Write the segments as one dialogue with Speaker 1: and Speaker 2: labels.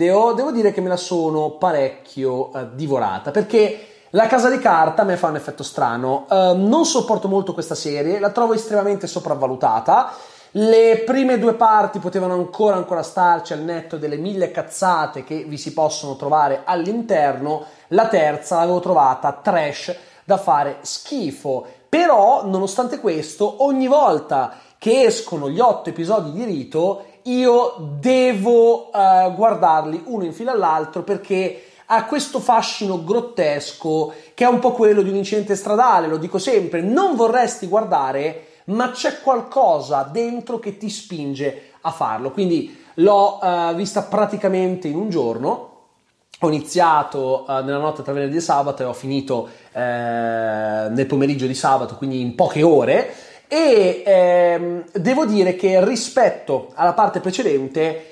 Speaker 1: Devo, devo dire che me la sono parecchio eh, divorata perché la casa di carta a me fa un effetto strano. Uh, non sopporto molto questa serie, la trovo estremamente sopravvalutata. Le prime due parti potevano ancora, ancora starci al netto delle mille cazzate che vi si possono trovare all'interno. La terza l'avevo trovata trash da fare schifo. Però, nonostante questo, ogni volta che escono gli otto episodi di Rito, io devo uh, guardarli uno in fila all'altro perché ha questo fascino grottesco che è un po' quello di un incidente stradale, lo dico sempre, non vorresti guardare, ma c'è qualcosa dentro che ti spinge a farlo. Quindi l'ho uh, vista praticamente in un giorno. Ho iniziato uh, nella notte tra venerdì e sabato e ho finito nel pomeriggio di sabato, quindi in poche ore e ehm, devo dire che rispetto alla parte precedente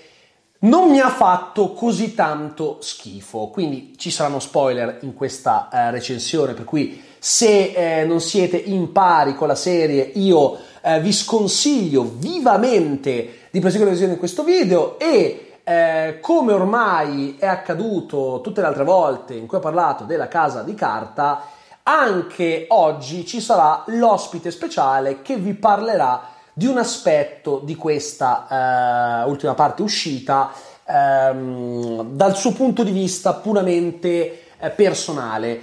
Speaker 1: non mi ha fatto così tanto schifo, quindi ci saranno spoiler in questa eh, recensione, per cui se eh, non siete in pari con la serie io eh, vi sconsiglio vivamente di proseguire la visione di questo video e eh, come ormai è accaduto tutte le altre volte in cui ho parlato della casa di carta, anche oggi ci sarà l'ospite speciale che vi parlerà di un aspetto di questa uh, ultima parte uscita um, dal suo punto di vista puramente uh, personale.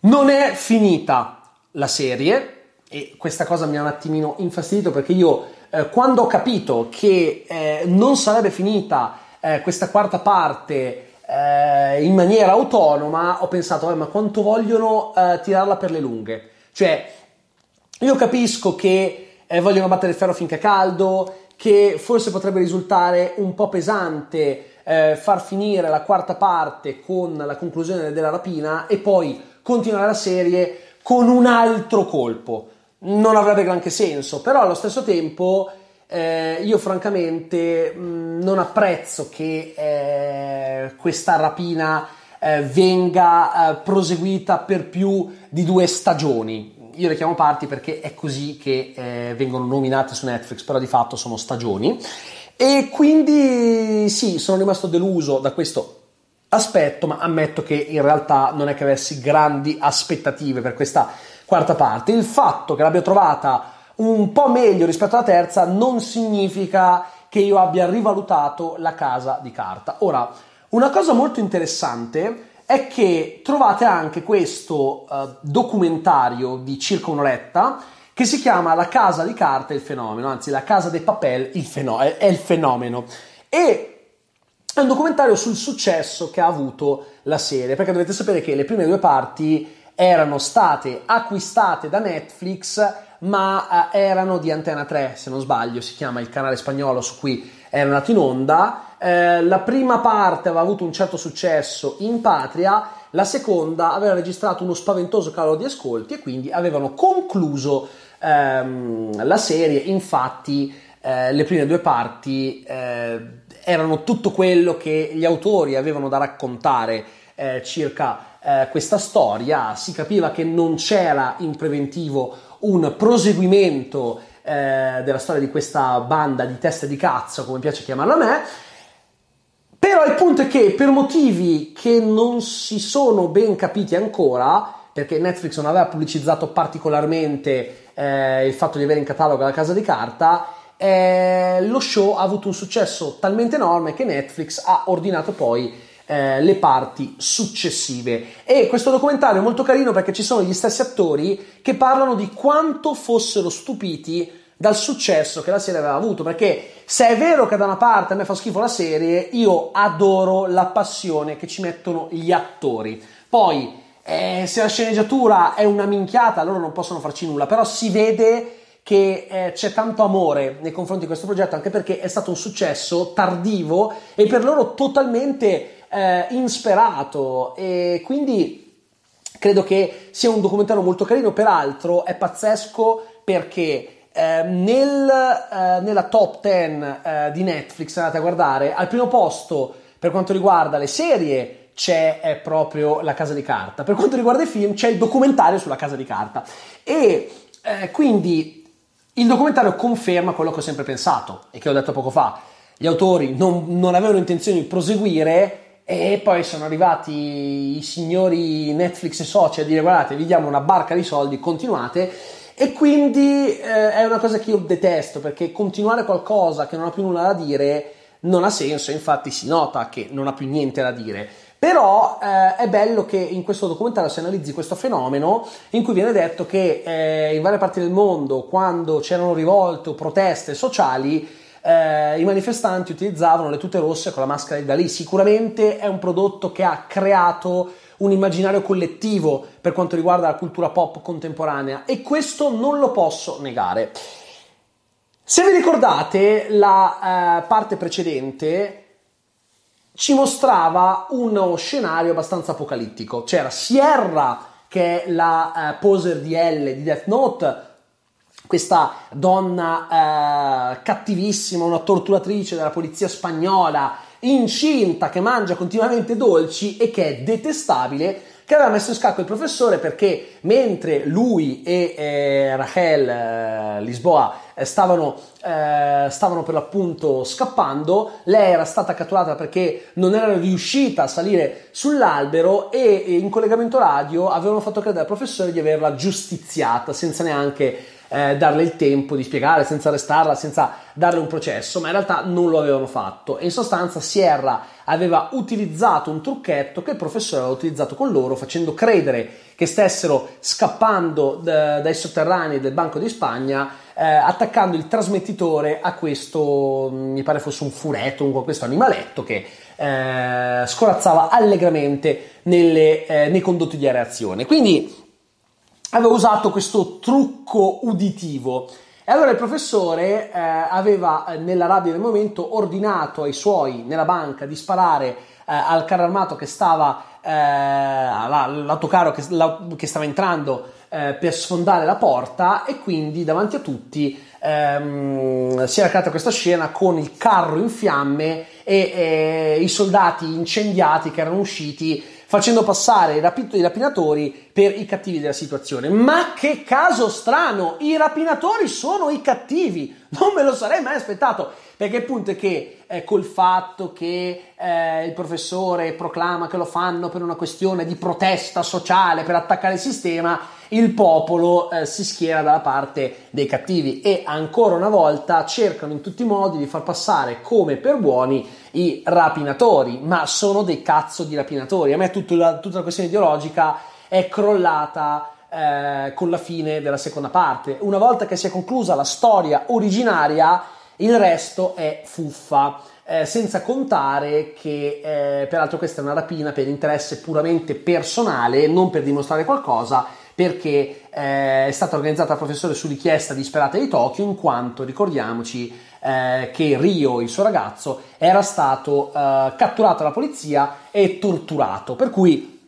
Speaker 1: Non è finita la serie e questa cosa mi ha un attimino infastidito perché io uh, quando ho capito che non sarebbe finita questa quarta parte eh, in maniera autonoma, ho pensato, eh, ma quanto vogliono eh, tirarla per le lunghe? Cioè, io capisco che eh, vogliono battere il ferro finché è caldo, che forse potrebbe risultare un po' pesante eh, far finire la quarta parte con la conclusione della rapina e poi continuare la serie con un altro colpo. Non avrebbe granché senso, però allo stesso tempo eh, io francamente mh, mm, non apprezzo che eh, questa rapina eh, venga eh, proseguita per più di due stagioni. Io le chiamo parti perché è così che eh, vengono nominate su Netflix, però di fatto sono stagioni. E quindi sì, sono rimasto deluso da questo aspetto, ma ammetto che in realtà non è che avessi grandi aspettative per questa quarta parte. Il fatto che l'abbia trovata un po' meglio rispetto alla terza non significa che io abbia rivalutato la casa di carta. Ora, una cosa molto interessante è che trovate anche questo uh, documentario di circa un'oretta che si chiama La casa di carta e il fenomeno, anzi la casa dei papel il feno- è il fenomeno. E è un documentario sul successo che ha avuto la serie, perché dovete sapere che le prime due parti erano state acquistate da Netflix ma eh, erano di Antena 3, se non sbaglio, si chiama il canale spagnolo su cui era nato in onda. Eh, la prima parte aveva avuto un certo successo in patria, la seconda aveva registrato uno spaventoso calo di ascolti e quindi avevano concluso ehm, la serie. Infatti, eh, le prime due parti eh, erano tutto quello che gli autori avevano da raccontare eh, circa eh, questa storia. Si capiva che non c'era in preventivo un proseguimento eh, della storia di questa banda di teste di cazzo, come piace chiamarla a me. Però il punto è che per motivi che non si sono ben capiti ancora, perché Netflix non aveva pubblicizzato particolarmente eh, il fatto di avere in catalogo la casa di carta, eh, lo show ha avuto un successo talmente enorme che Netflix ha ordinato poi eh, le parti successive. E questo documentario è molto carino perché ci sono gli stessi attori che parlano di quanto fossero stupiti dal successo che la serie aveva avuto. Perché se è vero che da una parte a me fa schifo la serie, io adoro la passione che ci mettono gli attori. Poi, eh, se la sceneggiatura è una minchiata, loro non possono farci nulla, però si vede che eh, c'è tanto amore nei confronti di questo progetto, anche perché è stato un successo tardivo e per loro totalmente eh, insperato. E quindi credo che sia un documentario molto carino, peraltro è pazzesco perché eh, nel, eh, nella top 10 eh, di Netflix andate a guardare al primo posto per quanto riguarda le serie c'è proprio la casa di carta. Per quanto riguarda i film c'è il documentario sulla casa di carta. E eh, quindi il documentario conferma quello che ho sempre pensato e che ho detto poco fa. Gli autori non, non avevano intenzione di proseguire e poi sono arrivati i signori Netflix e soci a dire guardate vi diamo una barca di soldi, continuate e quindi eh, è una cosa che io detesto perché continuare qualcosa che non ha più nulla da dire non ha senso, infatti si nota che non ha più niente da dire. Però eh, è bello che in questo documentario si analizzi questo fenomeno in cui viene detto che eh, in varie parti del mondo, quando c'erano rivolte o proteste sociali, eh, i manifestanti utilizzavano le tute rosse con la maschera di Dalì. Sicuramente è un prodotto che ha creato un immaginario collettivo per quanto riguarda la cultura pop contemporanea e questo non lo posso negare. Se vi ricordate, la eh, parte precedente ci mostrava uno scenario abbastanza apocalittico. C'era Sierra, che è la eh, poser di L di Death Note, questa donna eh, cattivissima, una torturatrice della polizia spagnola, incinta, che mangia continuamente dolci e che è detestabile, che aveva messo in scacco il professore perché mentre lui e eh, Rachel eh, Lisboa eh, stavano, eh, stavano per l'appunto scappando, lei era stata catturata perché non era riuscita a salire sull'albero e in collegamento radio avevano fatto credere al professore di averla giustiziata senza neanche eh, darle il tempo di spiegare, senza arrestarla, senza darle un processo, ma in realtà non lo avevano fatto. E in sostanza Sierra aveva utilizzato un trucchetto che il professore aveva utilizzato con loro, facendo credere che stessero scappando d- dai sotterranei del Banco di Spagna eh, attaccando il trasmettitore a questo, mi pare fosse un furetto, un, questo animaletto che eh, scorazzava allegramente nelle, eh, nei condotti di areazione. Quindi aveva usato questo trucco uditivo. E allora il professore eh, aveva eh, nella rabbia del momento ordinato ai suoi nella banca di sparare eh, al carro armato che stava, eh, all'autocarro che, la, che stava entrando eh, per sfondare la porta e quindi davanti a tutti ehm, si era creata questa scena con il carro in fiamme e eh, i soldati incendiati che erano usciti facendo passare i, rapit- i rapinatori per i cattivi della situazione. Ma che caso strano! I rapinatori sono i cattivi! Non me lo sarei mai aspettato, perché il punto è che eh, col fatto che eh, il professore proclama che lo fanno per una questione di protesta sociale, per attaccare il sistema, il popolo eh, si schiera dalla parte dei cattivi e ancora una volta cercano in tutti i modi di far passare come per buoni i rapinatori, ma sono dei cazzo di rapinatori. A me la, tutta la questione ideologica è crollata eh, con la fine della seconda parte. Una volta che si è conclusa la storia originaria, il resto è fuffa. Eh, senza contare che eh, peraltro questa è una rapina per interesse puramente personale, non per dimostrare qualcosa, perché eh, è stata organizzata dal professore su richiesta disperata di Tokyo, in quanto ricordiamoci eh, che Rio, il suo ragazzo, era stato eh, catturato dalla polizia e torturato. Per cui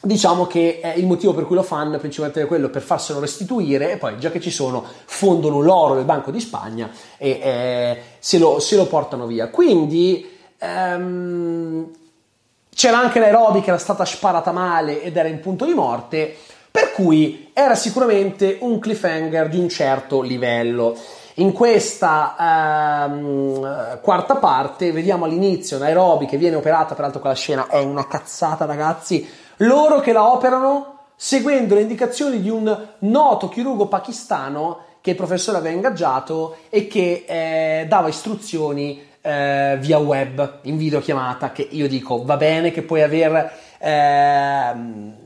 Speaker 1: diciamo che eh, il motivo per cui lo fanno è principalmente quello per farselo restituire e poi già che ci sono fondono l'oro del Banco di Spagna e eh, se, lo, se, lo, portano via. Quindi ehm, c'era anche Nairobi che era stata sparata male ed era in punto di morte per cui era sicuramente un cliffhanger di un certo livello. In questa ehm, quarta parte vediamo all'inizio Nairobi che viene operata, peraltro quella scena è una cazzata ragazzi, loro che la operano seguendo le indicazioni di un noto chirurgo pakistano che il professore aveva ingaggiato e che eh, dava istruzioni eh, via web in videochiamata che io dico va bene che puoi aver eh,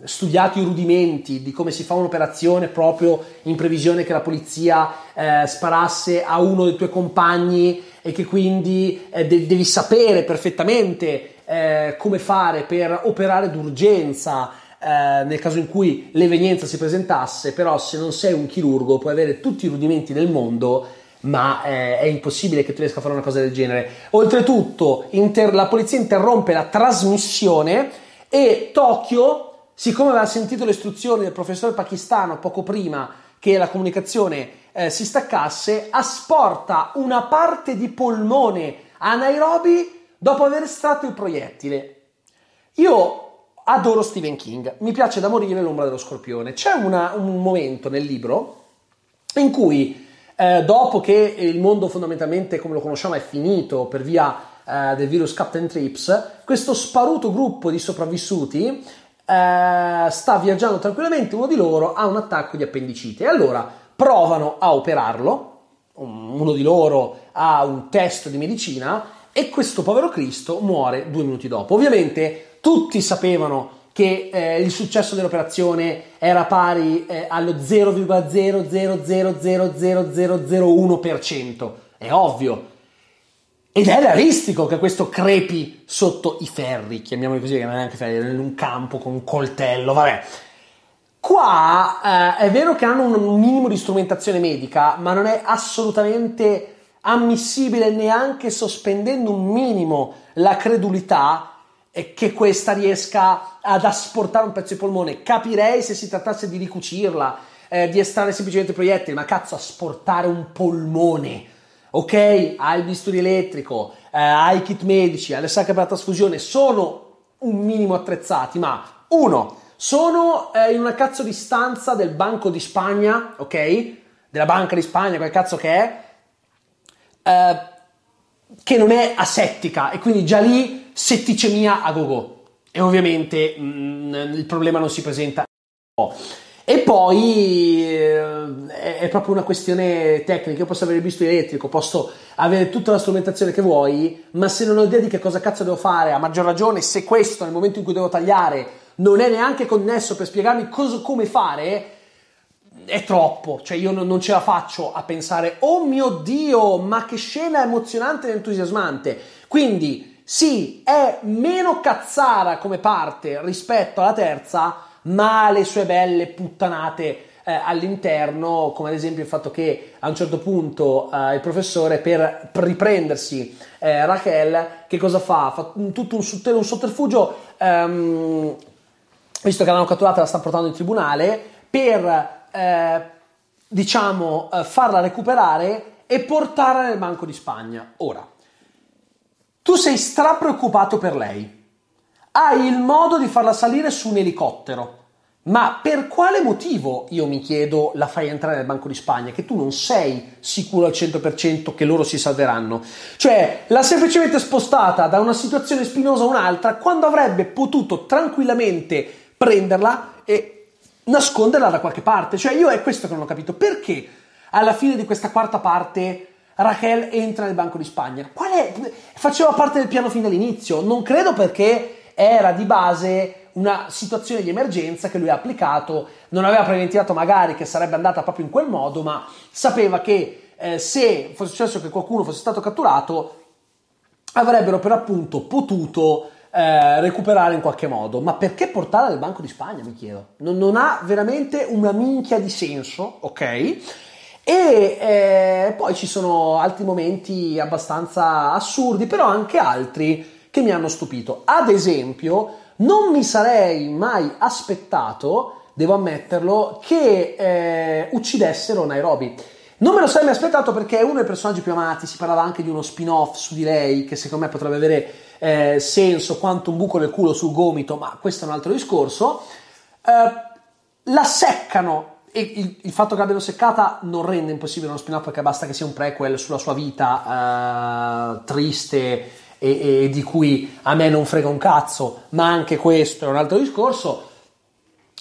Speaker 1: studiato i rudimenti di come si fa un'operazione proprio in previsione che la polizia eh, sparasse a uno dei tuoi compagni e che quindi eh, de- devi sapere perfettamente eh, come fare per operare d'urgenza eh, nel caso in cui l'evenienza si presentasse, però se non sei un chirurgo puoi avere tutti i rudimenti del mondo ma eh, è impossibile che tu riesca a fare una cosa del genere. Oltretutto, inter- la polizia interrompe la trasmissione e Tokyo, siccome aveva sentito le istruzioni del professore pakistano poco prima che la comunicazione eh, si staccasse, asporta una parte di polmone a Nairobi dopo aver estratto il proiettile. Io adoro Stephen King, mi piace da morire l'ombra dello scorpione. C'è una, un momento nel libro in cui eh, dopo che il mondo fondamentalmente come lo conosciamo è finito per via eh, del virus Captain Trips, questo sparuto gruppo di sopravvissuti eh, sta viaggiando tranquillamente, uno di loro ha un attacco di appendicite e allora provano a operarlo, uno di loro ha un test di medicina e questo povero Cristo muore due minuti dopo. Ovviamente tutti sapevano che eh, il successo dell'operazione era pari eh, allo 0,0000001%. È ovvio. Ed è realistico che questo crepi sotto i ferri, chiamiamoli così, che non è neanche ferri, in un campo con un coltello, vabbè. Qua eh, è vero che hanno un minimo di strumentazione medica, ma non è assolutamente ammissibile neanche sospendendo un minimo la credulità e che questa riesca ad asportare un pezzo di polmone. Capirei se si trattasse di ricucirla, eh, di estrarre semplicemente proiettili, ma cazzo, asportare un polmone. Ok, hai il bisturi elettrico, eh, hai i kit medici, hai le sacche per la trasfusione, sono un minimo attrezzati, ma uno, sono eh, in una cazzo di stanza del Banco di Spagna, ok? Della Banca di Spagna, quel cazzo che è, eh, che non è asettica e quindi già lì setticemia a go-go. E ovviamente mh, mm, il problema non si presenta. E poi eh, è proprio una questione tecnica. Io posso avere il bisturi elettrico, posso avere tutta la strumentazione che vuoi, ma se non ho idea di che cosa cazzo devo fare, a maggior ragione se questo nel momento in cui devo tagliare non è neanche connesso per spiegarmi cosa, come fare, è troppo. Cioè, io non, non, ce la faccio a pensare, oh mio dio, ma che scena emozionante ed entusiasmante. Quindi sì, è meno cazzara come parte rispetto alla terza, ma ha le sue belle puttanate eh, all'interno, come ad esempio il fatto che a un certo punto eh, il professore per, riprendersi eh, Rachel, che cosa fa? Fa tutto un, un sotterfugio, ehm, visto che l'hanno catturata e la stanno portando in tribunale, per eh, diciamo eh, farla recuperare e portarla nel Banco di Spagna. Ora, tu sei strapreoccupato per lei. Hai il modo di farla salire su un elicottero. Ma per quale motivo, io mi chiedo, la fai entrare nel Banco di Spagna? Che tu non sei sicuro al 100% che loro si salveranno. Cioè, l'ha semplicemente spostata da una situazione spinosa a un'altra quando avrebbe potuto tranquillamente prenderla e nasconderla da qualche parte. Cioè, io è questo che non ho capito. Perché alla fine di questa quarta parte Raquel entra nel Banco di Spagna. Qual è? Faceva parte del piano fin dall'inizio. Non credo perché era di base una situazione di emergenza che lui ha applicato. Non aveva preventivato magari che sarebbe andata proprio in quel modo, ma sapeva che eh, se fosse successo che qualcuno fosse stato catturato, avrebbero per appunto potuto eh, recuperare in qualche modo. Ma perché portarla nel Banco di Spagna, mi chiedo? Non, non ha veramente una minchia di senso, ok? E eh, poi ci sono altri momenti abbastanza assurdi, però anche altri che mi hanno stupito. Ad esempio, non mi sarei mai aspettato, devo ammetterlo, che eh, uccidessero Nairobi. Non me lo sarei mai aspettato perché è uno dei personaggi più amati, si parlava anche di uno spin-off su di lei che secondo me potrebbe avere eh, senso quanto un buco nel culo sul gomito, ma questo è un altro discorso. Eh, la seccano e il, il, fatto che l'abbiano seccata non rende impossibile uno spin-off perché basta che sia un prequel sulla sua vita uh, triste e, e, di cui a me non frega un cazzo, ma anche questo è un altro discorso.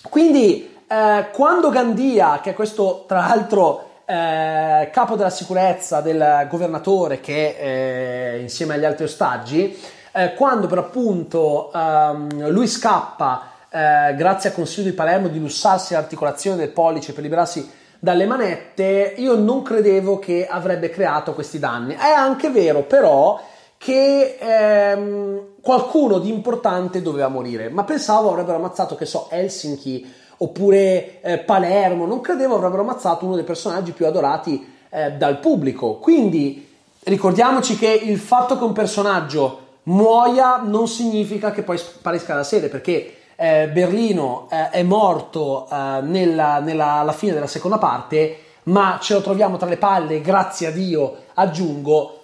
Speaker 1: Quindi, uh, quando Gandia, che è questo tra l'altro uh, capo della sicurezza del governatore, che è insieme agli altri ostaggi, quando per appunto um, lui scappa eh, grazie al Consiglio di Palermo di lussarsi l'articolazione del pollice per liberarsi dalle manette, io non credevo che avrebbe creato questi danni. È anche vero però che ehm, qualcuno di importante doveva morire, ma pensavo avrebbero ammazzato, che so, Helsinki oppure eh, Palermo, non credevo avrebbero ammazzato uno dei personaggi più adorati eh, dal pubblico. Quindi ricordiamoci che il fatto che un personaggio muoia non significa che poi sparisca la serie, perché eh, Berlino eh, è morto eh, nella, nella, alla fine della seconda parte, ma ce lo troviamo tra le palle, grazie a Dio, aggiungo,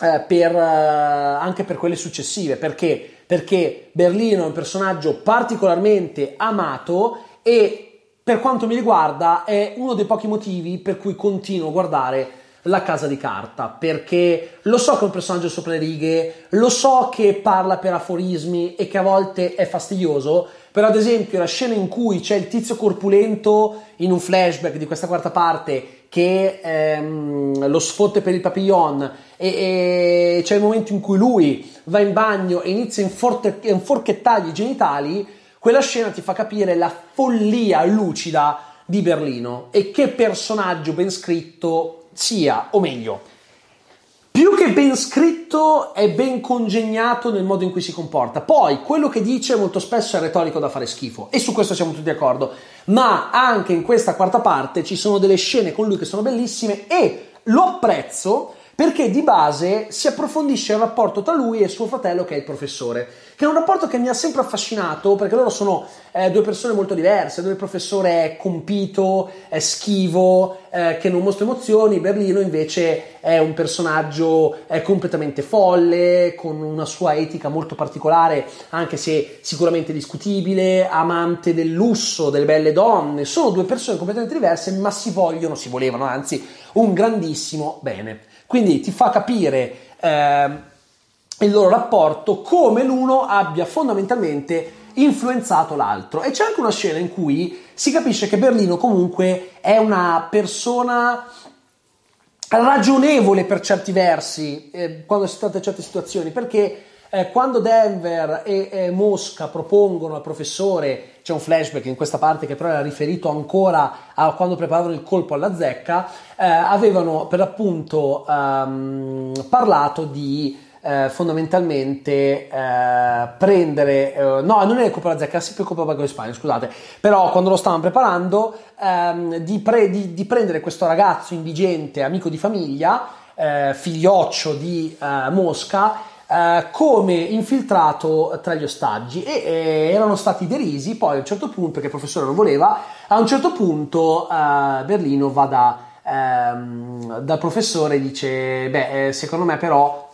Speaker 1: eh, per, eh, anche per quelle successive. Perché? Perché Berlino è un personaggio particolarmente amato e per quanto mi riguarda, è uno dei pochi motivi per cui continuo a guardare la casa di carta, perché lo so che è un personaggio sopra le righe, lo so che parla per aforismi e che a volte è fastidioso, però ad esempio la scena in cui c'è il tizio corpulento in un flashback di questa quarta parte che ehm, lo sfotte per il papillon e, e, c'è il momento in cui lui va in bagno e inizia a inforchettargli i genitali, quella scena ti fa capire la follia lucida di Berlino e che personaggio ben scritto sia, o meglio, più che ben scritto è ben congegnato nel modo in cui si comporta. Poi quello che dice molto spesso è retorico da fare schifo e su questo siamo tutti d'accordo, ma anche in questa quarta parte ci sono delle scene con lui che sono bellissime e lo apprezzo perché di base si approfondisce il rapporto tra lui e suo fratello che è il professore, che è un rapporto che mi ha sempre affascinato perché loro sono eh, due persone molto diverse, dove il professore è compito, è schivo, eh, che non mostra emozioni, Berlino invece è un personaggio è completamente folle, con una sua etica molto particolare, anche se sicuramente discutibile, amante del lusso, delle belle donne, sono due persone completamente diverse ma si vogliono, si volevano anzi, un grandissimo bene. Quindi ti fa capire eh, il loro rapporto come l'uno abbia fondamentalmente influenzato l'altro. E c'è anche una scena in cui si capisce che Berlino comunque è una persona ragionevole per certi versi eh, quando si tratta di certe situazioni, perché eh, quando Denver e, e, Mosca propongono al professore, c'è un flashback in questa parte che però era riferito ancora a quando preparavano il colpo alla zecca, eh, avevano per l'appunto um, parlato di eh, fondamentalmente eh, prendere, eh, no, non è colpa della zecca, sempre colpa del Banco di Spagna, scusate, però quando lo stavano preparando, ehm, di, pre, di, di, prendere questo ragazzo indigente, amico di famiglia, eh, figlioccio di eh, Mosca, Uh, come infiltrato tra gli ostaggi e eh, erano stati derisi poi a un certo punto perché il professore non voleva a un certo punto uh, Berlino va da, um, dal professore e dice beh eh, secondo me però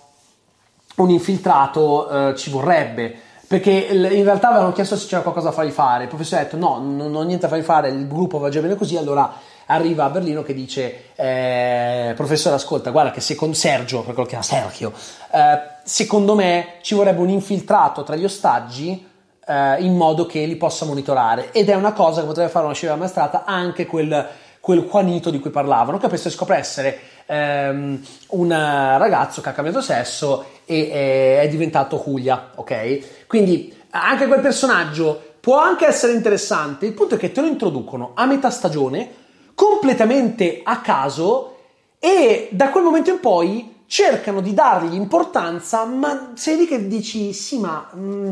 Speaker 1: un infiltrato ci vorrebbe. Perché in realtà avevano chiesto se c'era qualcosa da fargli fare. Il professore ha detto no non ho niente da fargli fare il gruppo va già bene così allora arriva a Berlino che dice eh, professore ascolta guarda che secondo Sergio per quello che era Sergio eh, secondo me ci vorrebbe un infiltrato tra gli ostaggi eh, in modo che li possa monitorare. Ed è una cosa che potrebbe fare una scena maestrata anche quel, quel Juanito di cui parlavano che penso scopre essere ehm, un ragazzo che ha cambiato sesso e è diventato Julia ok? Quindi anche quel personaggio può anche essere interessante il punto è che te lo introducono a metà stagione completamente a caso e da quel momento in poi cercano di dargli importanza, ma sei lì che dici sì, ma mh, mm,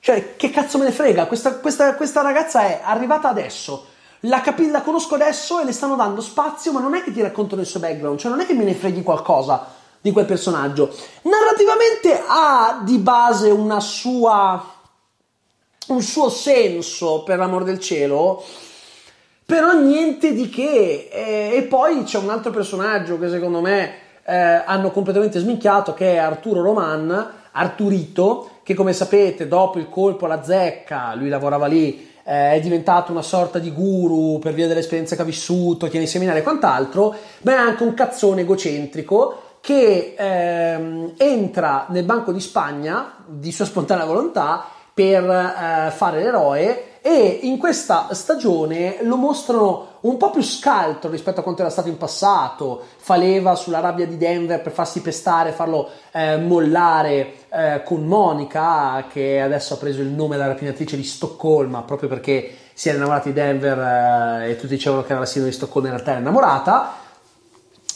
Speaker 1: cioè, che cazzo me ne frega? Questa, questa, questa ragazza è arrivata adesso. La, capi- la conosco adesso e le stanno dando spazio, ma non è che ti raccontano il suo background, cioè non è che me ne freghi qualcosa di quel personaggio. Narrativamente ha di base una sua un suo senso, per l'amor del cielo, però niente di che. E, e poi c'è un altro personaggio che secondo me eh, hanno completamente sminchiato, che è Arturo Roman, Arturito, che come sapete dopo il colpo alla zecca, lui lavorava lì, eh, è diventato una sorta di guru per via dell'esperienza che ha vissuto, tiene i seminari e quant'altro, ma è anche un cazzone egocentrico che ehm, entra nel Banco di Spagna di sua spontanea volontà per eh, fare l'eroe e in questa stagione lo mostrano un po' più scaltro rispetto a quanto era stato in passato, fa leva sulla rabbia di Denver per farsi pestare, farlo eh, mollare eh, con Monica che adesso ha preso il nome della rapinatrice di Stoccolma proprio perché si era innamorata di Denver eh, e tutti dicevano che era la sindrome di Stoccolma in realtà era innamorata.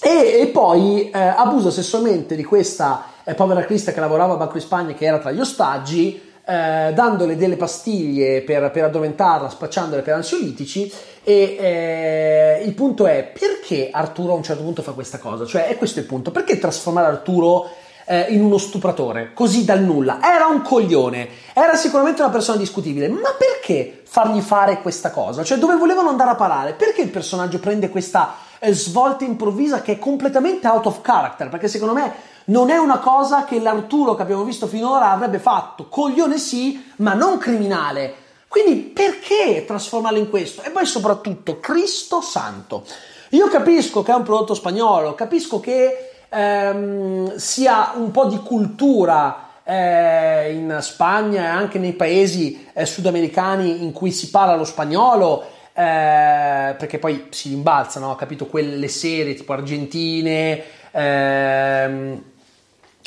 Speaker 1: E, e poi eh, abusa sessualmente di questa eh, povera Crista che lavorava a Banco di Spagna che era tra gli ostaggi eh, dandole delle pastiglie per, per, addormentarla, spacciandole per ansiolitici. E eh, il punto è perché Arturo a un certo punto fa questa cosa? Cioè, è questo il punto: perché trasformare Arturo eh, in uno stupratore così dal nulla? Era un coglione, era sicuramente una persona discutibile, ma perché fargli fare questa cosa? Cioè, dove volevano andare a parare? Perché il personaggio prende questa svolta improvvisa che è completamente out of character? Perché secondo me non è una cosa che l'Arturo che abbiamo visto finora avrebbe fatto. Coglione sì, ma non criminale. Quindi perché trasformarlo in questo? E poi soprattutto Cristo Santo. Io capisco che è un prodotto spagnolo, capisco che ehm, sia un po' di cultura eh, in Spagna e anche nei paesi eh, sudamericani in cui si parla lo spagnolo, eh, perché poi si rimbalzano, ho capito, quelle serie tipo argentine, ehm,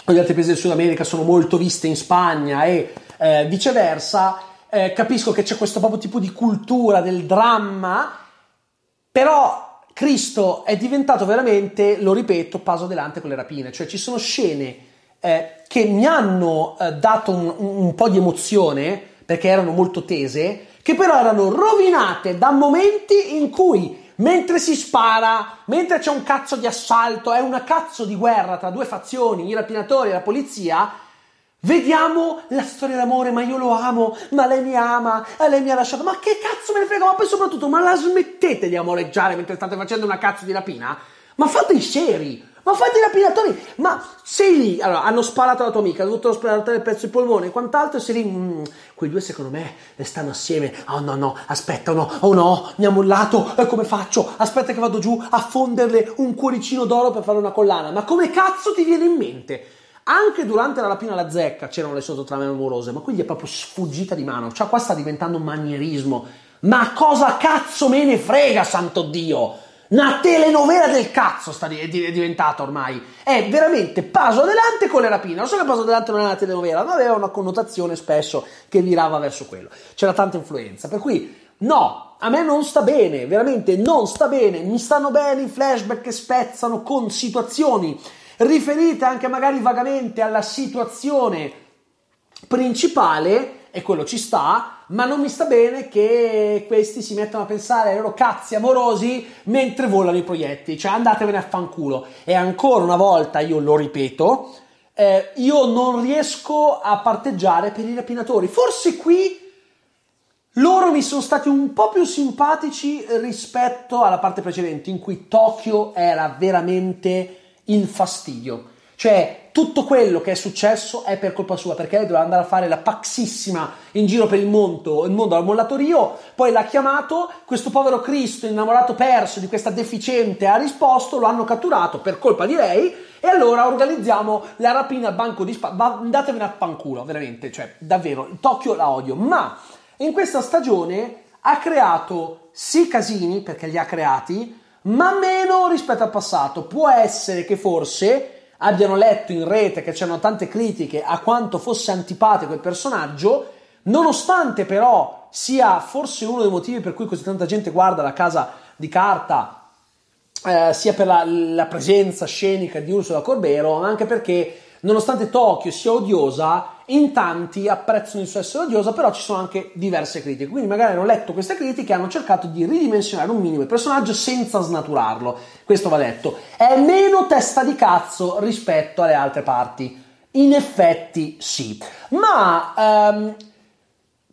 Speaker 1: gli altri paesi del Sud America sono molto viste in Spagna e eh, viceversa. Eh, capisco che c'è questo proprio tipo di cultura del dramma, però Cristo è diventato veramente, lo ripeto, paso adelante con le rapine, cioè ci sono scene eh, che mi hanno eh, dato un, un, po' di emozione perché erano molto tese, che però erano rovinate da momenti in cui mentre si spara, mentre c'è un cazzo di assalto, è una cazzo di guerra tra due fazioni, i rapinatori e la polizia, Vediamo la storia d'amore, ma io lo amo, ma lei mi ama, e lei mi ha lasciato, ma che cazzo me ne frega, ma poi soprattutto, ma la smettete di amoreggiare mentre state facendo una cazzo di rapina? Ma fate i seri, ma fate i rapinatori, ma sei lì, allora hanno sparato alla tua amica, hanno dovuto sparare il pezzo di polmone e quant'altro, e sei lì, mm, quei due secondo me stanno assieme, oh no no, aspetta, oh no, oh no, mi ha mollato, e come faccio? Aspetta che vado giù a fonderle un cuoricino d'oro per fare una collana, ma come cazzo ti viene in mente? Anche durante la rapina alla zecca c'erano le sottotrame amorose, ma qui è proprio sfuggita di mano. Cioè, qua sta diventando un manierismo. Ma cosa cazzo me ne frega, santo Dio? Una telenovela del cazzo sta di- è diventata ormai. È veramente paso adelante con le rapine. Non so che paso adelante non è una telenovela, ma aveva una connotazione spesso che virava verso quello. C'era tanta influenza. Per cui, no, a me non sta bene, veramente non sta bene. Mi stanno bene i flashback che spezzano con situazioni riferite anche magari vagamente alla situazione principale, e quello ci sta, ma non mi sta bene che questi si mettano a pensare ai loro cazzi amorosi mentre volano i proiettili, cioè andatevene a fanculo. E ancora una volta, io lo ripeto, eh, io non riesco a parteggiare per i rapinatori. Forse qui loro mi sono stati un po' più simpatici rispetto alla parte precedente, in cui Tokyo era veramente il fastidio. Cioè, tutto quello che è successo è per colpa sua, perché lei doveva andare a fare la paxissima in giro per il mondo, il mondo al mollatorio, poi l'ha chiamato, questo povero Cristo innamorato perso di questa deficiente ha risposto, lo hanno catturato per colpa di lei, e allora organizziamo la rapina al banco di Spa. Andatevene a panculo, veramente, cioè, davvero, Tokyo la odio, ma in questa stagione ha creato sì casini, perché li ha creati, ma meno rispetto al passato. Può essere che forse abbiano letto in rete che c'erano tante critiche a quanto fosse antipatico il personaggio, nonostante però sia forse uno dei motivi per cui così tanta gente guarda la casa di carta, eh, sia per la, la, presenza scenica di Ursula Corbero, ma anche perché nonostante Tokyo sia odiosa, in tanti apprezzano il suo essere odiosa, però ci sono anche diverse critiche. Quindi magari hanno letto queste critiche e hanno cercato di ridimensionare un minimo il personaggio senza snaturarlo. Questo va detto. È meno testa di cazzo rispetto alle altre parti. In effetti sì. Ma ehm,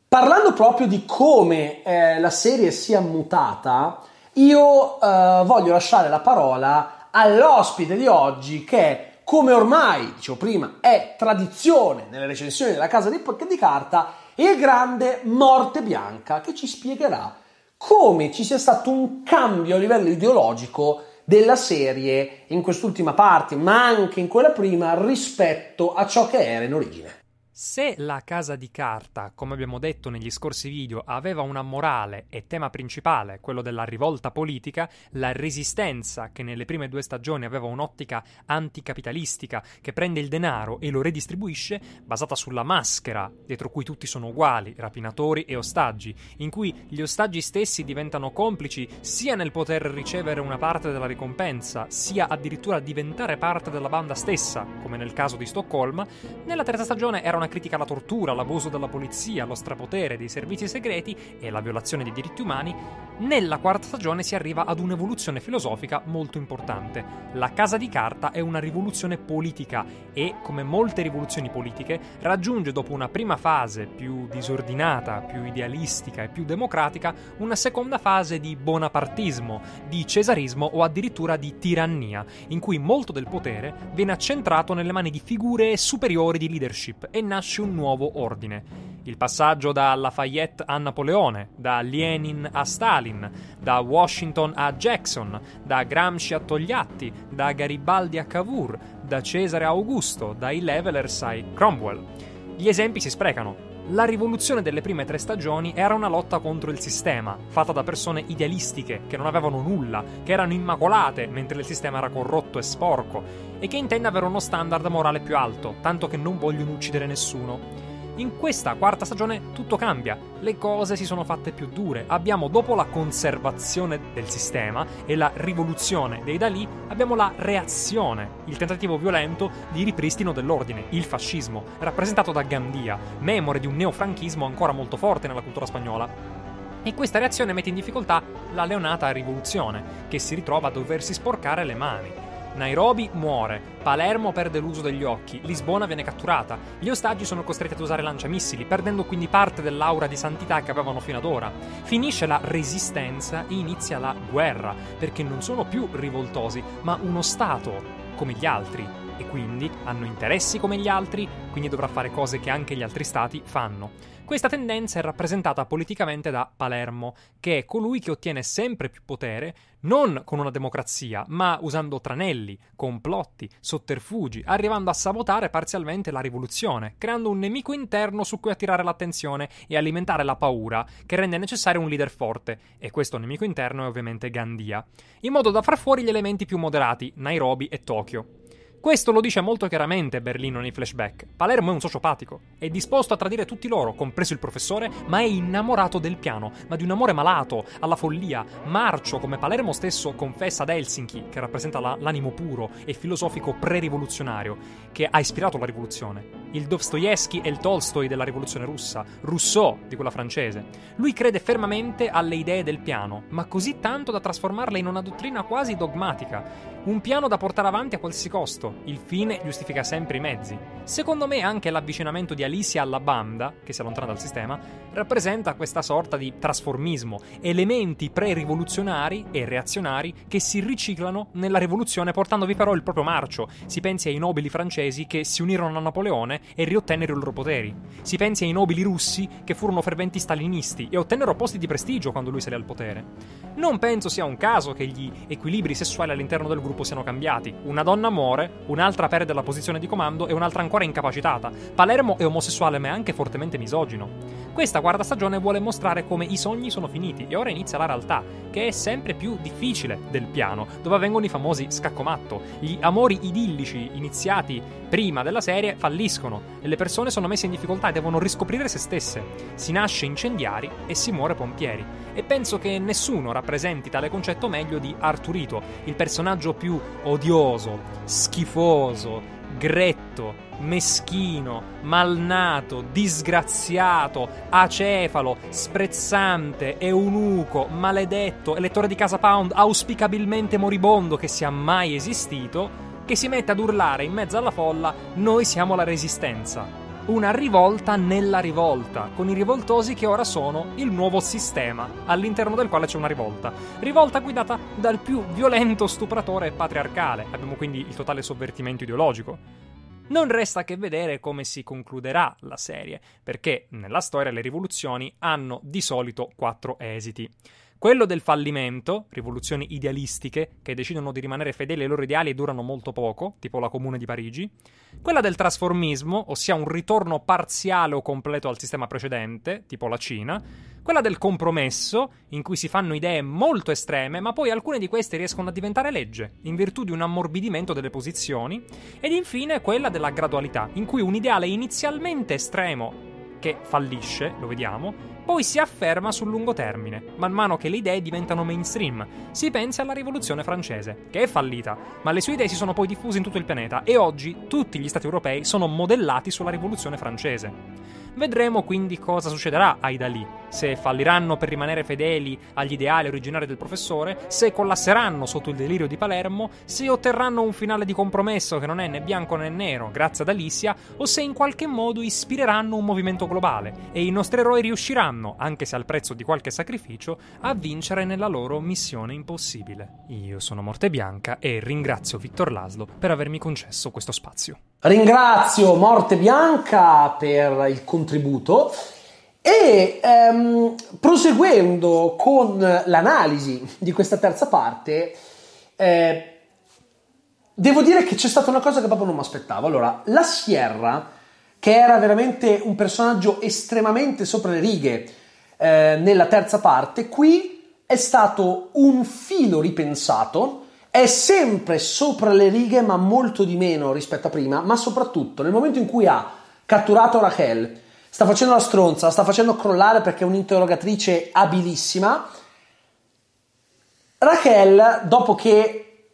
Speaker 1: parlando proprio di come eh, la serie sia mutata, io eh, voglio lasciare la parola all'ospite di oggi che è come ormai, dicevo prima, è tradizione nelle recensioni della casa di, di carta, il grande Morte Bianca che ci spiegherà come ci sia stato un cambio a livello ideologico della serie in quest'ultima parte, ma anche in quella prima rispetto a ciò che era in origine.
Speaker 2: Se la casa di carta, come abbiamo detto negli scorsi video, aveva una morale e tema principale, quello della rivolta politica, la resistenza, che nelle prime due stagioni aveva un'ottica anticapitalistica che prende il denaro e lo redistribuisce, basata sulla maschera, dietro cui tutti sono uguali, rapinatori e ostaggi, in cui gli ostaggi stessi diventano complici sia nel poter ricevere una parte della ricompensa, sia addirittura diventare parte della banda stessa, come nel caso di Stoccolma, nella terza stagione era una una critica alla tortura, all'abuso della polizia, allo strapotere dei servizi segreti e alla violazione dei diritti umani, nella quarta stagione si arriva ad un'evoluzione filosofica molto importante. La Casa di Carta è una rivoluzione politica e, come molte rivoluzioni politiche, raggiunge dopo una prima fase più disordinata, più idealistica e più democratica, una seconda fase di bonapartismo, di cesarismo o addirittura di tirannia, in cui molto del potere viene accentrato nelle mani di figure superiori di leadership e nasce un nuovo ordine. Il passaggio da Lafayette a Napoleone, da Lenin a Stalin, da Washington a Jackson, da Gramsci a Togliatti, da Garibaldi a Cavour, da Cesare a Augusto, dai Levelers a Cromwell. Gli esempi si sprecano. La rivoluzione delle prime tre stagioni era una lotta contro il sistema, fatta da persone idealistiche, che non avevano nulla, che erano immacolate mentre il sistema era corrotto e sporco, e che intende avere uno standard morale più alto, tanto che non vogliono uccidere nessuno. In questa quarta stagione tutto cambia, le cose si sono fatte più dure. Abbiamo, dopo la conservazione del sistema e la rivoluzione dei Dalì, abbiamo la reazione, il tentativo violento di ripristino dell'ordine, il fascismo, rappresentato da Gandia, memore di un neofranchismo ancora molto forte nella cultura spagnola. E questa reazione mette in difficoltà la leonata rivoluzione, che si ritrova a doversi sporcare le mani. Nairobi muore, Palermo perde l'uso degli occhi, Lisbona viene catturata, gli ostaggi sono costretti ad usare lanciamissili, perdendo quindi parte dell'aura di santità che avevano fino ad ora. Finisce la resistenza e inizia la guerra, perché non sono più rivoltosi, ma uno Stato come gli altri e quindi hanno interessi come gli altri, quindi dovrà fare cose che anche gli altri stati fanno. Questa tendenza è rappresentata politicamente da Palermo, che è colui che ottiene sempre più potere non con una democrazia, ma usando tranelli, complotti, sotterfugi, arrivando a sabotare parzialmente la rivoluzione, creando un nemico interno su cui attirare l'attenzione e alimentare la paura, che rende necessario un leader forte, e questo nemico interno è ovviamente Gandia, in modo da far fuori gli elementi più moderati, Nairobi e Tokyo. Questo lo dice molto chiaramente Berlino nei flashback. Palermo è un sociopatico, è disposto a tradire tutti loro, compreso il professore, ma è innamorato del piano, ma di un amore malato, alla follia, marcio, come Palermo stesso confessa ad Helsinki, che rappresenta la, l'animo puro e filosofico pre-rivoluzionario, che ha ispirato la rivoluzione. Il Dostoevsky e il Tolstoi della rivoluzione russa, Rousseau di quella francese. Lui crede fermamente alle idee del piano, ma così tanto da trasformarle in una dottrina quasi dogmatica, un piano da portare avanti a qualsiasi costo, il fine giustifica sempre i mezzi. Secondo me anche l'avvicinamento di Alicia alla banda, che si allontana dal sistema, rappresenta questa sorta di trasformismo, elementi pre-rivoluzionari e reazionari che si riciclano nella rivoluzione portandovi però il proprio marcio. Si pensi ai nobili francesi che si unirono a Napoleone e riottennero i loro poteri. Si pensi ai nobili russi che furono ferventi stalinisti e ottennero posti di prestigio quando lui salì al potere. Non penso sia un caso che gli equilibri sessuali all'interno del gruppo siano cambiati. Una donna muore, un'altra perde la posizione di comando e un'altra ancora è incapacitata. Palermo è omosessuale ma è anche fortemente misogino. Questa quarta stagione vuole mostrare come i sogni sono finiti e ora inizia la realtà, che è sempre più difficile del piano, dove avvengono i famosi scaccomatto. Gli amori idillici iniziati prima della serie falliscono e le persone sono messe in difficoltà e devono riscoprire se stesse. Si nasce incendiari e si muore pompieri. E penso che nessuno rappresenti tale concetto meglio di Arturito, il personaggio più odioso, schifoso, gretto, meschino, malnato, disgraziato, acefalo, sprezzante, eunuco, maledetto, elettore di Casa Pound, auspicabilmente moribondo che sia mai esistito, che si mette ad urlare in mezzo alla folla: Noi siamo la resistenza una rivolta nella rivolta, con i rivoltosi che ora sono il nuovo sistema, all'interno del quale c'è una rivolta. Rivolta guidata dal più violento stupratore patriarcale. Abbiamo quindi il totale sovvertimento ideologico. Non resta che vedere come si concluderà la serie, perché nella storia le rivoluzioni hanno di solito quattro esiti. Quello del fallimento, rivoluzioni idealistiche che decidono di rimanere fedeli ai loro ideali e durano molto poco, tipo la Comune di Parigi. Quella del trasformismo, ossia un ritorno parziale o completo al sistema precedente, tipo la Cina. Quella del compromesso, in cui si fanno idee molto estreme, ma poi alcune di queste riescono a diventare legge, in virtù di un ammorbidimento delle posizioni. Ed infine quella della gradualità, in cui un ideale inizialmente estremo che fallisce, lo vediamo, poi si afferma sul lungo termine, man mano che le idee diventano mainstream. Si pensa alla rivoluzione francese, che è fallita, ma le sue idee si sono poi diffuse in tutto il pianeta e oggi tutti gli stati europei sono modellati sulla rivoluzione francese. Vedremo quindi cosa succederà ai Dalì, se falliranno per rimanere fedeli agli ideali originari del professore, se collasseranno sotto il delirio di Palermo, se otterranno un finale di compromesso che non è né bianco né nero grazie ad Alicia, o se in qualche modo ispireranno un movimento globale e i nostri eroi riusciranno, anche se al prezzo di qualche sacrificio, a vincere nella loro missione impossibile. Io sono Morte Bianca e ringrazio Victor Laszlo per avermi concesso questo spazio.
Speaker 1: Ringrazio Morte Bianca per il contributo e ehm, proseguendo con l'analisi di questa terza parte, eh, devo dire che c'è stata una cosa che proprio non mi aspettavo. Allora, la Sierra, che era veramente un personaggio estremamente sopra le righe eh, nella terza parte, qui è stato un filo ripensato. È sempre sopra le righe, ma molto di meno rispetto a prima. Ma soprattutto nel momento in cui ha catturato Rachel, sta facendo la stronza, la sta facendo crollare perché è un'interrogatrice abilissima. Rachel, dopo che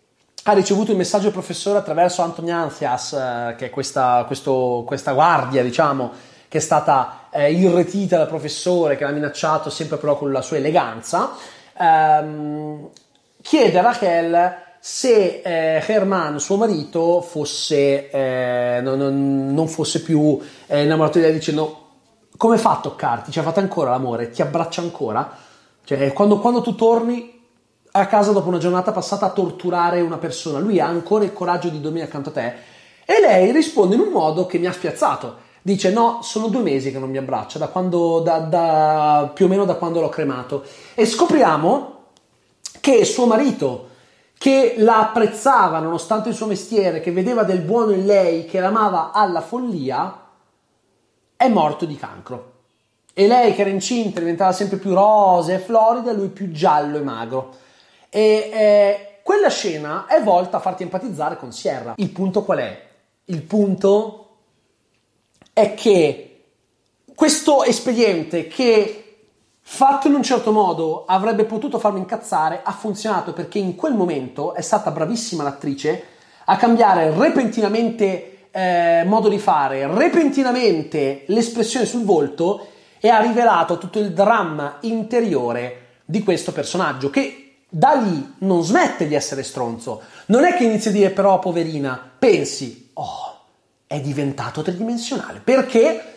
Speaker 1: ha ricevuto il messaggio del professore attraverso Anthony Anthias, eh, che è questa, questo, questa, guardia, diciamo, che è stata eh, irretita dal professore, che l'ha minacciato sempre però con la sua eleganza, ehm, chiede a Rachel se eh, Herman, suo marito, fosse, eh, non, non, fosse più eh, innamorato di lei dicendo come fa a toccarti? Ci ha fatto ancora l'amore? Ti abbraccia ancora? Cioè, quando, quando tu torni a casa dopo una giornata passata a torturare una persona, lui ha ancora il coraggio di dormire accanto a te? E lei risponde in un modo che mi ha spiazzato. Dice: No, sono due mesi che non mi abbraccia, da quando, da, da, più o meno da quando l'ho cremato. E scopriamo che suo marito, che la apprezzava nonostante il suo mestiere, che vedeva del buono in lei, che l'amava alla follia, è morto di cancro. E lei, che era incinta, diventava sempre più rosa e florida, lui più giallo e magro. E eh, quella scena è volta a farti empatizzare con Sierra. Il punto qual è? Il punto è che questo espediente che fatto in un certo modo avrebbe potuto farmi incazzare ha funzionato perché in quel momento è stata bravissima l'attrice a cambiare repentinamente eh, modo di fare repentinamente l'espressione sul volto e ha rivelato tutto il dramma interiore di questo personaggio che da lì non smette di essere stronzo. Non è che inizia a dire però poverina, pensi, oh, è diventato tridimensionale. Perché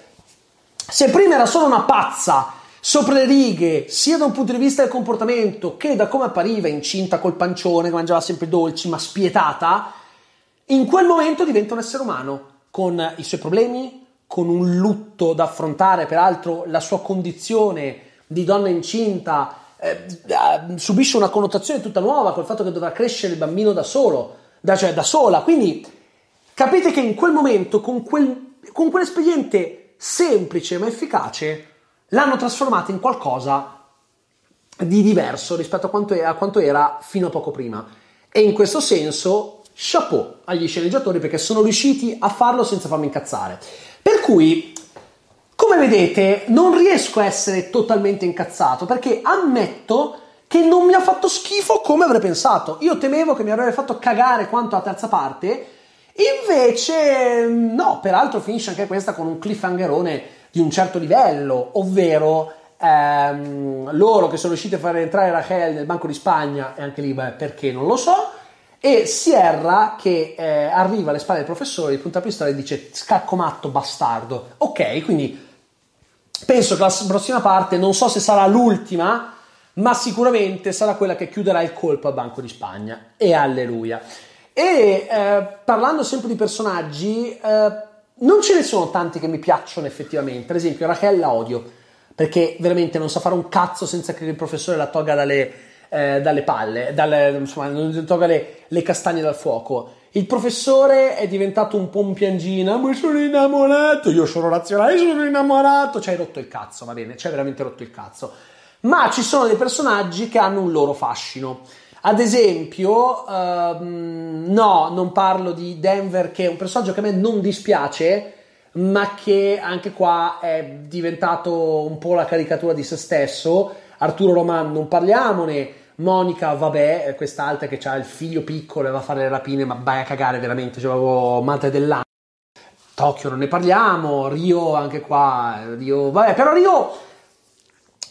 Speaker 1: se prima era solo una pazza sopra le righe, sia da un punto di vista del comportamento che da come appariva incinta col pancione, che mangiava sempre dolci, ma spietata, in quel momento diventa un essere umano con i suoi problemi, con un lutto da affrontare, peraltro la sua condizione di donna incinta eh, subisce una connotazione tutta nuova col fatto che dovrà crescere il bambino da solo, da, cioè da sola. Quindi capite che in quel momento, con, quel, con quell'espediente semplice ma efficace, l'hanno trasformata in qualcosa di diverso rispetto a quanto, a quanto era fino a poco prima. E in questo senso chapeau agli sceneggiatori perché sono riusciti a farlo senza farmi incazzare. Per cui, come vedete, non riesco a essere totalmente incazzato perché ammetto che non mi ha fatto schifo come avrei pensato. Io temevo che mi avrebbe fatto cagare quanto la terza parte, invece no, peraltro finisce anche questa con un cliffhangerone di un certo livello, ovvero ehm, loro che sono riusciti a far entrare Rachel nel Banco di Spagna, e anche lì, beh, perché non lo so, e Sierra che eh, arriva alle spalle del professore, di punta pistola e dice scacco matto bastardo. Ok, quindi penso che la prossima parte, non so se sarà l'ultima, ma sicuramente sarà quella che chiuderà il colpo al Banco di Spagna. E alleluia. E eh, parlando sempre di personaggi, eh, non ce ne sono tanti che mi piacciono effettivamente. Ad esempio, Rachel la odio, perché veramente non sa fare un cazzo senza che il professore la tolga dalle eh, dalle palle, dalle, insomma, non tolga le, le, castagne dal fuoco. Il professore è diventato un po' un piangina, ma sono innamorato, io sono razionale, sono innamorato, ci hai rotto il cazzo, va bene, ci veramente rotto il cazzo. Ma ci sono dei personaggi che hanno un loro fascino. Ad esempio, ehm, no, non parlo di Denver, che è un personaggio che a me non dispiace, ma che anche qua è diventato un po' la caricatura di se stesso. Arturo Roman, non parliamone. Monica, vabbè, quest'altra che ha il figlio piccolo e va a fare le rapine, ma vai a cagare veramente, cioè avevo madre dell'anno. Tokyo non ne parliamo, Rio anche qua, Rio, vabbè, però Rio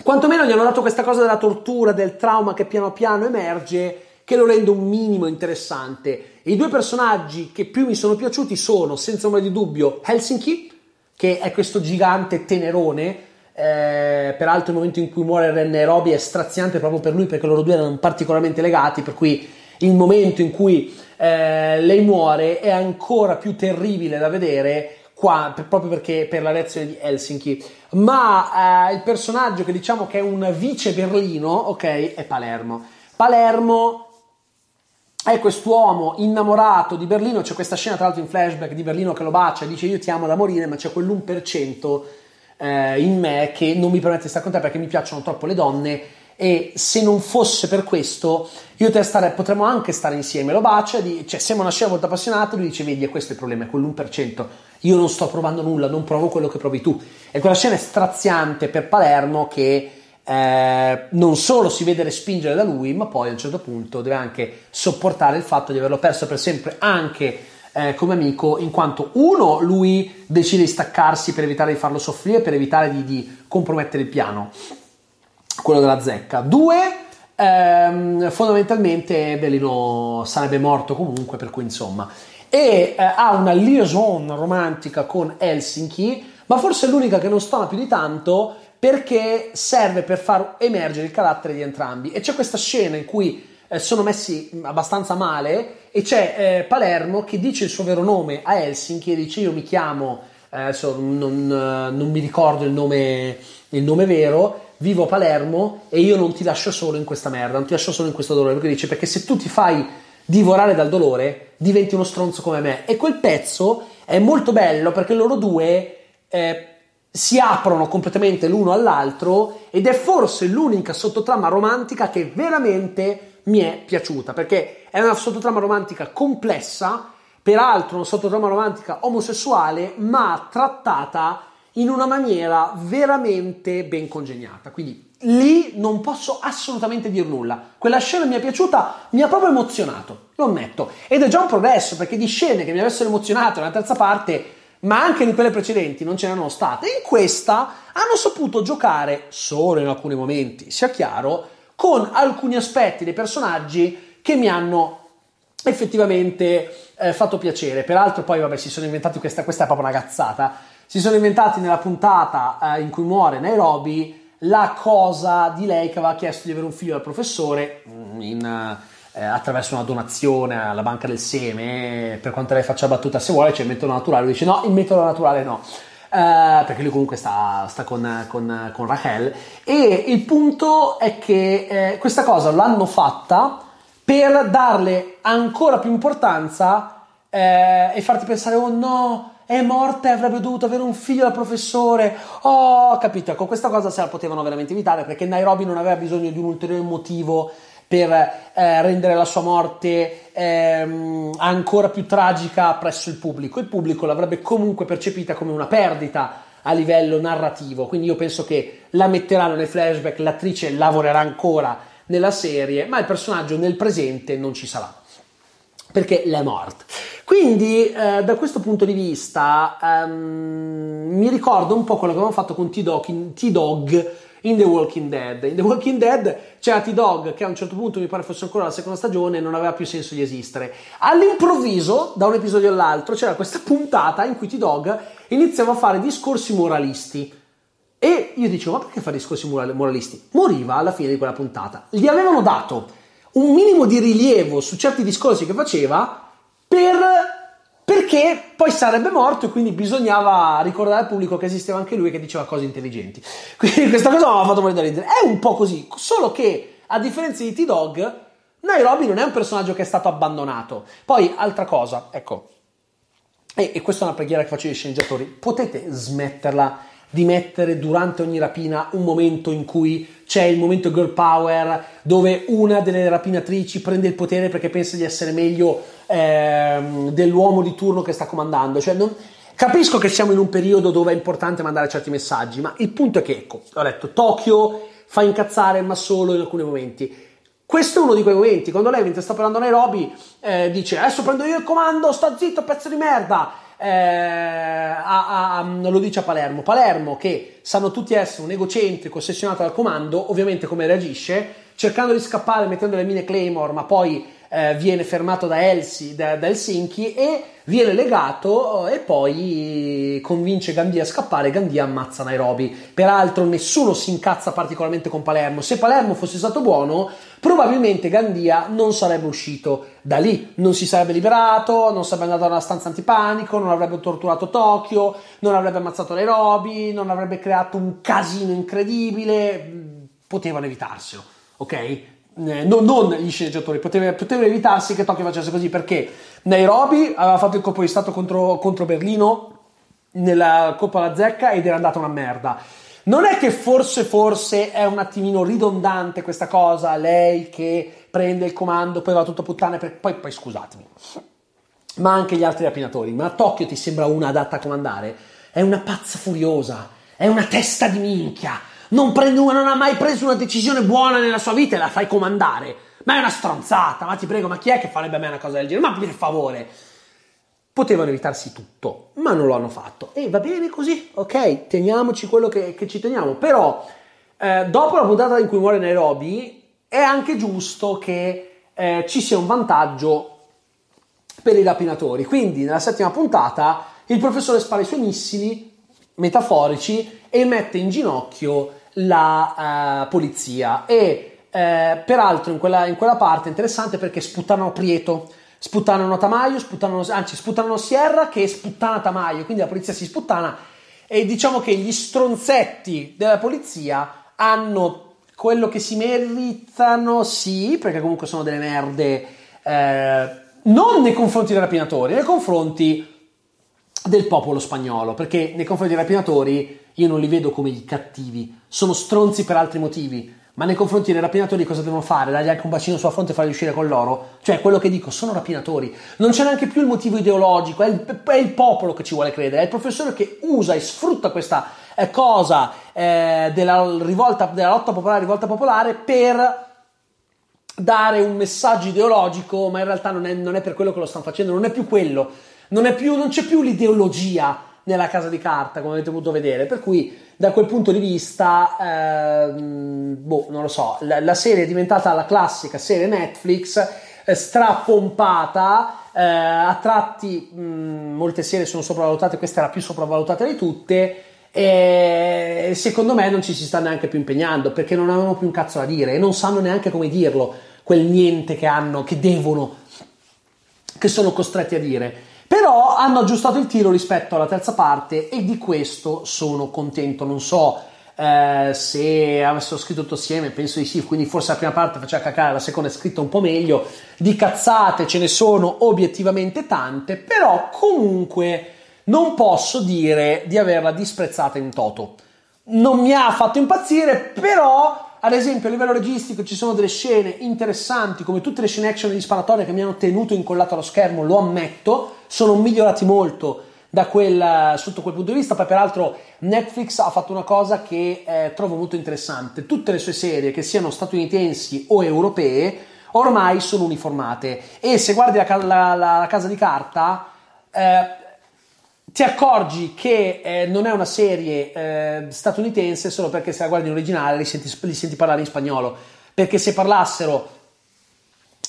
Speaker 1: quantomeno gli hanno dato questa cosa della tortura, del trauma che piano piano emerge, che lo rende un minimo interessante. I due personaggi che più mi sono piaciuti sono, senza ombra di dubbio, Helsinki, che è questo gigante tenerone, eh, peraltro il momento in cui muore Ren Nairobi è straziante proprio per lui perché loro due erano particolarmente legati, per cui il momento in cui eh, lei muore è ancora più terribile da vedere qua, per, proprio perché per la reazione di Helsinki. Ma eh, il personaggio che diciamo che è un vice Berlino, ok, è Palermo. Palermo è quest'uomo innamorato di Berlino, c'è questa scena tra l'altro in flashback di Berlino che lo bacia e dice io ti amo da morire, ma c'è quell'1% eh, in me che non mi permette di stare con te perché mi piacciono troppo le donne e se non fosse per questo io te stare, potremmo anche stare insieme. Lo bacia di, cioè siamo una scena molto appassionata lui dice vedi questo è il problema è quell'1% io non sto provando nulla non provo quello che provi tu. E quella scena è straziante per Palermo che eh, non solo si vede respingere da lui ma poi a un certo punto deve anche sopportare il fatto di averlo perso per sempre anche eh, come amico in quanto uno lui decide di staccarsi per evitare di farlo soffrire per evitare di, di compromettere il piano quello della zecca. Due, ehm, fondamentalmente Bellino sarebbe morto comunque, per cui insomma. E eh, ha una liaison romantica con Helsinki, ma forse è l'unica che non stona più di tanto perché serve per far emergere il carattere di entrambi. E c'è questa scena in cui eh, sono messi abbastanza male e c'è eh, Palermo che dice il suo vero nome a Helsinki e dice io mi chiamo, eh, adesso non, non mi ricordo il nome, il nome vero, vivo a Palermo e io non ti lascio solo in questa merda, non ti lascio solo in questo dolore, perché dice perché se tu ti fai divorare dal dolore diventi uno stronzo come me. E quel pezzo è molto bello perché loro due eh, si aprono completamente l'uno all'altro ed è forse l'unica sottotrama romantica che veramente mi è piaciuta perché è una sottotrama romantica complessa peraltro una sottotrama romantica omosessuale ma trattata in una maniera veramente ben congegnata. Quindi lì non posso assolutamente dire nulla. Quella scena mi è piaciuta, mi ha proprio emozionato, lo ammetto. Ed è già un progresso perché di scene che mi avessero emozionato nella terza parte, ma anche in quelle precedenti, non ce n'erano state. In questa hanno saputo giocare, solo in alcuni momenti, sia chiaro, con alcuni aspetti dei personaggi che mi hanno effettivamente eh, fatto piacere. Peraltro poi, vabbè, si sono inventati questa, questa è proprio una cazzata si sono inventati nella puntata eh, in cui muore Nairobi la cosa di lei che aveva chiesto di avere un figlio al professore mm, in, eh, attraverso una donazione alla banca del seme per quanto lei faccia battuta se vuole c'è il metodo naturale. Lui dice no il metodo naturale no. Uh, perché lui comunque sta, sta con, con, con, Rachel. E il punto è che eh, questa cosa l'hanno fatta per darle ancora più importanza eh, e farti pensare oh no è morta e avrebbe dovuto avere un figlio da professore. Oh, capito? Ecco, questa cosa se la potevano veramente evitare perché Nairobi non aveva bisogno di un ulteriore motivo per eh, rendere la sua morte ehm, ancora più tragica presso il pubblico. Il pubblico l'avrebbe comunque percepita come una perdita a livello narrativo. Quindi io penso che la metteranno nei flashback, l'attrice lavorerà ancora nella serie, ma il personaggio nel presente non ci sarà perché l'è morta. Quindi, eh, da questo punto di vista, um, mi ricordo un po' quello che avevamo fatto con T-Dog in, T-Dog in The Walking Dead. In The Walking Dead c'era T-Dog che a un certo punto mi pare fosse ancora la seconda stagione non aveva più senso di esistere. All'improvviso, da un episodio all'altro, c'era questa puntata in cui T-Dog iniziava a fare discorsi moralisti. E io dicevo, ma perché fa discorsi moralisti? Moriva alla fine di quella puntata. Gli avevano dato un minimo di rilievo su certi discorsi che faceva per, perché poi sarebbe morto e quindi bisognava ricordare al pubblico che esisteva anche lui che diceva cose intelligenti. Quindi questa cosa mi ha fatto morire da ridere. È un po' così, solo che a differenza di T-Dog, Nairobi non è un personaggio che è stato abbandonato. Poi, altra cosa, ecco, e, e questa è una preghiera che faccio ai sceneggiatori, potete smetterla di mettere durante ogni rapina un momento in cui c'è il momento girl power dove una delle rapinatrici prende il potere perché pensa di essere meglio ehm, dell'uomo di turno che sta comandando. Cioè, non... Capisco che siamo in un periodo dove è importante mandare certi messaggi, ma il punto è che, ecco, ho detto, Tokyo fa incazzare, ma solo in alcuni momenti. Questo è uno di quei momenti, quando lei mentre sta parlando a Nairobi eh, dice adesso prendo io il comando, sta zitto, pezzo di merda, eh, a, a, lo dice a Palermo. Palermo, che sanno tutti essere un egocentrico ossessionato dal comando, ovviamente come reagisce? Cercando di scappare mettendo le mine Claymore, ma poi eh, viene fermato da, Elsi, da, da, Helsinki e viene legato eh, e poi convince Gandia a scappare. Gandia ammazza Nairobi. Peraltro, nessuno si incazza particolarmente con Palermo. Se Palermo fosse stato buono, probabilmente Gandia non sarebbe uscito da lì, non si sarebbe liberato, non sarebbe andato nella stanza antipanico, non avrebbe torturato Tokyo, non avrebbe ammazzato Nairobi, non avrebbe creato un casino incredibile. Potevano evitarselo, ok? Eh, no, non gli sceneggiatori, potevano, potevano evitarsi che Tokyo facesse così perché Nairobi aveva fatto il colpo di Stato contro, contro Berlino nella Coppa alla Zecca ed era andata una merda. Non è che forse, forse è un attimino ridondante questa cosa, lei che prende il comando, poi va tutto a puttane, per... poi, poi scusatemi, ma anche gli altri rapinatori, ma Tokyo ti sembra una adatta a comandare? È una pazza furiosa, è una testa di minchia, non, prende, non ha mai preso una decisione buona nella sua vita e la fai comandare. Ma è una stronzata, ma ti prego, ma chi è che farebbe a me una cosa del genere? Ma per favore. Potevano evitarsi tutto, ma non lo hanno fatto. E va bene così, ok, teniamoci quello che, che ci teniamo. Però, eh, dopo la puntata in cui muore Nairobi, è anche giusto che eh, ci sia un vantaggio per i rapinatori. Quindi, nella settima puntata, il professore spara i suoi missili metaforici e mette in ginocchio la uh, polizia. E eh, peraltro in quella, in quella, parte è interessante perché sputtanano Prieto, sputtanano Tamaio, sputtanano, anzi sputtanano Sierra che sputtana Tamaio, quindi la polizia si sputtana. E diciamo che gli stronzetti della polizia hanno quello che si meritano, sì, perché comunque sono delle merde, eh, non nei confronti dei rapinatori, nei confronti del popolo spagnolo, perché nei confronti dei rapinatori io non li vedo come i cattivi, sono stronzi per altri motivi, ma nei confronti dei rapinatori cosa devono fare? Dargli anche un bacino sulla fronte e farli uscire con loro? Cioè, quello che dico, sono rapinatori. Non c'è neanche più il motivo ideologico, è il, è il popolo che ci vuole credere, è il professore che usa e sfrutta questa eh, cosa eh, della rivolta, della lotta popolare, rivolta popolare per dare un messaggio ideologico, ma in realtà non è, non è per quello che lo stanno facendo, non è più quello, non, più, non c'è più l'ideologia nella casa di carta, come avete potuto vedere. Per cui, da quel punto di vista, ehm, boh, non lo so, la, la, serie è diventata la classica serie Netflix, eh, strapompata. Eh, a tratti mh, molte serie sono sopravvalutate, questa è la più sopravvalutata di tutte. E secondo me non ci si sta neanche più impegnando perché non avevano più un cazzo da dire e non sanno neanche come dirlo, quel niente che hanno, che devono, che sono costretti a dire. Però hanno aggiustato il tiro rispetto alla terza parte e di questo sono contento. Non so eh, se avessero scritto tutto assieme, penso di sì, quindi forse la prima parte faceva cacare, la seconda è scritta un po' meglio. Di cazzate ce ne sono obiettivamente tante, però comunque non posso dire di averla disprezzata in toto. Non mi ha fatto impazzire, però ad esempio, a livello registico ci sono delle scene interessanti, come tutte le scene action di sparatoria che mi hanno tenuto incollato allo schermo, lo ammetto, sono migliorati molto da quel, sotto quel punto di vista. Poi, peraltro, Netflix ha fatto una cosa che eh, trovo molto interessante. Tutte le sue serie, che siano statunitensi o europee, ormai sono uniformate. E se guardi la, la, la Casa di Carta, eh, ti accorgi che eh, non è una serie eh, statunitense solo perché se la guardi in originale li senti, li senti, parlare in spagnolo. Perché se parlassero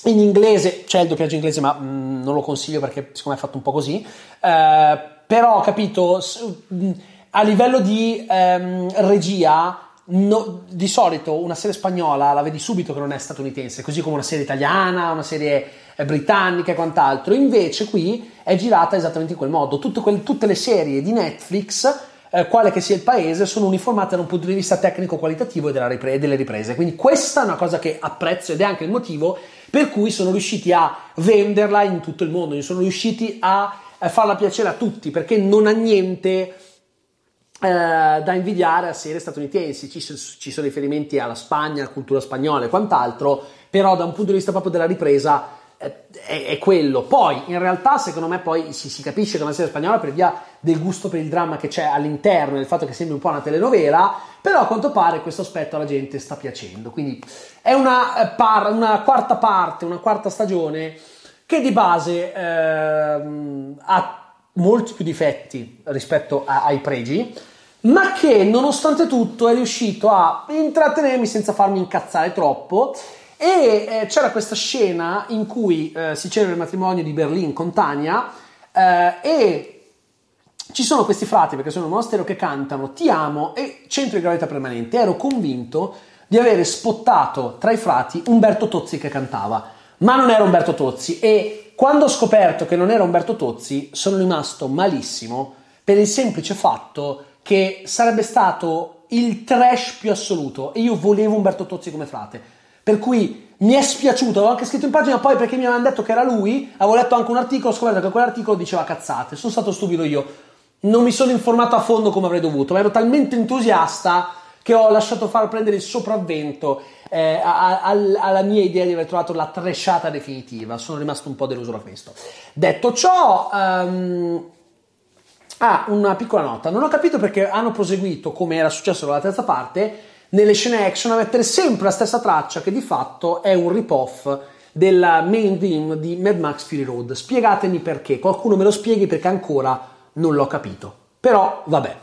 Speaker 1: in inglese, c'è il doppiaggio inglese, ma mh, mm, non lo consiglio perché secondo me è fatto un po' così. Eh, però, capito, mm, a livello di ehm, regia, no, di solito una serie spagnola la vedi subito che non è statunitense, così come una serie italiana, una serie britannica e quant'altro. Invece qui è girata esattamente in quel modo. Tutte, quelle, tutte le serie di Netflix, eh, quale che sia il paese, sono uniformate da un punto di vista tecnico-qualitativo e ripre- delle riprese. Quindi questa è una cosa che apprezzo ed è anche il motivo per cui sono riusciti a venderla in tutto il mondo, sono riusciti a, a farla piacere a tutti perché non ha niente eh, da invidiare a serie statunitensi, ci, ci, sono riferimenti alla Spagna, alla cultura spagnola e quant'altro, però da un punto di vista proprio della ripresa è, è, quello. Poi, in realtà, secondo me, poi si, si, capisce che è una serie spagnola per via del gusto per il dramma che c'è all'interno, del fatto che sembri un po' una telenovela, però a quanto pare questo aspetto alla gente sta piacendo. Quindi è una, eh, par, una quarta parte, una quarta stagione che di base eh, ha molti più difetti rispetto a, ai pregi, ma che nonostante tutto è riuscito a intrattenermi senza farmi incazzare troppo E eh, c'era questa scena in cui eh, si celebra il matrimonio di Berlin con Tania eh, e ci sono questi frati, perché sono un monastero, che cantano Ti amo e Centro di gravità permanente. Ero convinto di avere spottato tra i frati Umberto Tozzi che cantava, ma non era Umberto Tozzi e quando ho scoperto che non era Umberto Tozzi sono rimasto malissimo per il semplice fatto che sarebbe stato il trash più assoluto e io volevo Umberto Tozzi come frate. Per cui mi è spiaciuto, avevo anche scritto in pagina poi perché mi avevano detto che era lui, avevo letto anche un articolo, ho scoperto che quell'articolo diceva cazzate, sono stato stupido io, non mi sono informato a fondo come avrei dovuto, ma ero talmente entusiasta che ho lasciato far prendere il sopravvento eh, a, a, alla mia idea di aver trovato la tresciata definitiva, sono rimasto un po' deluso da questo. Detto ciò, um, Ah, una piccola nota. Non ho capito perché hanno proseguito, come era successo nella terza parte, nelle scene action a mettere sempre la stessa traccia che di fatto è un rip-off della main theme di Mad Max Fury Road. Spiegatemi perché, qualcuno me lo spieghi perché ancora non l'ho capito. Però vabbè.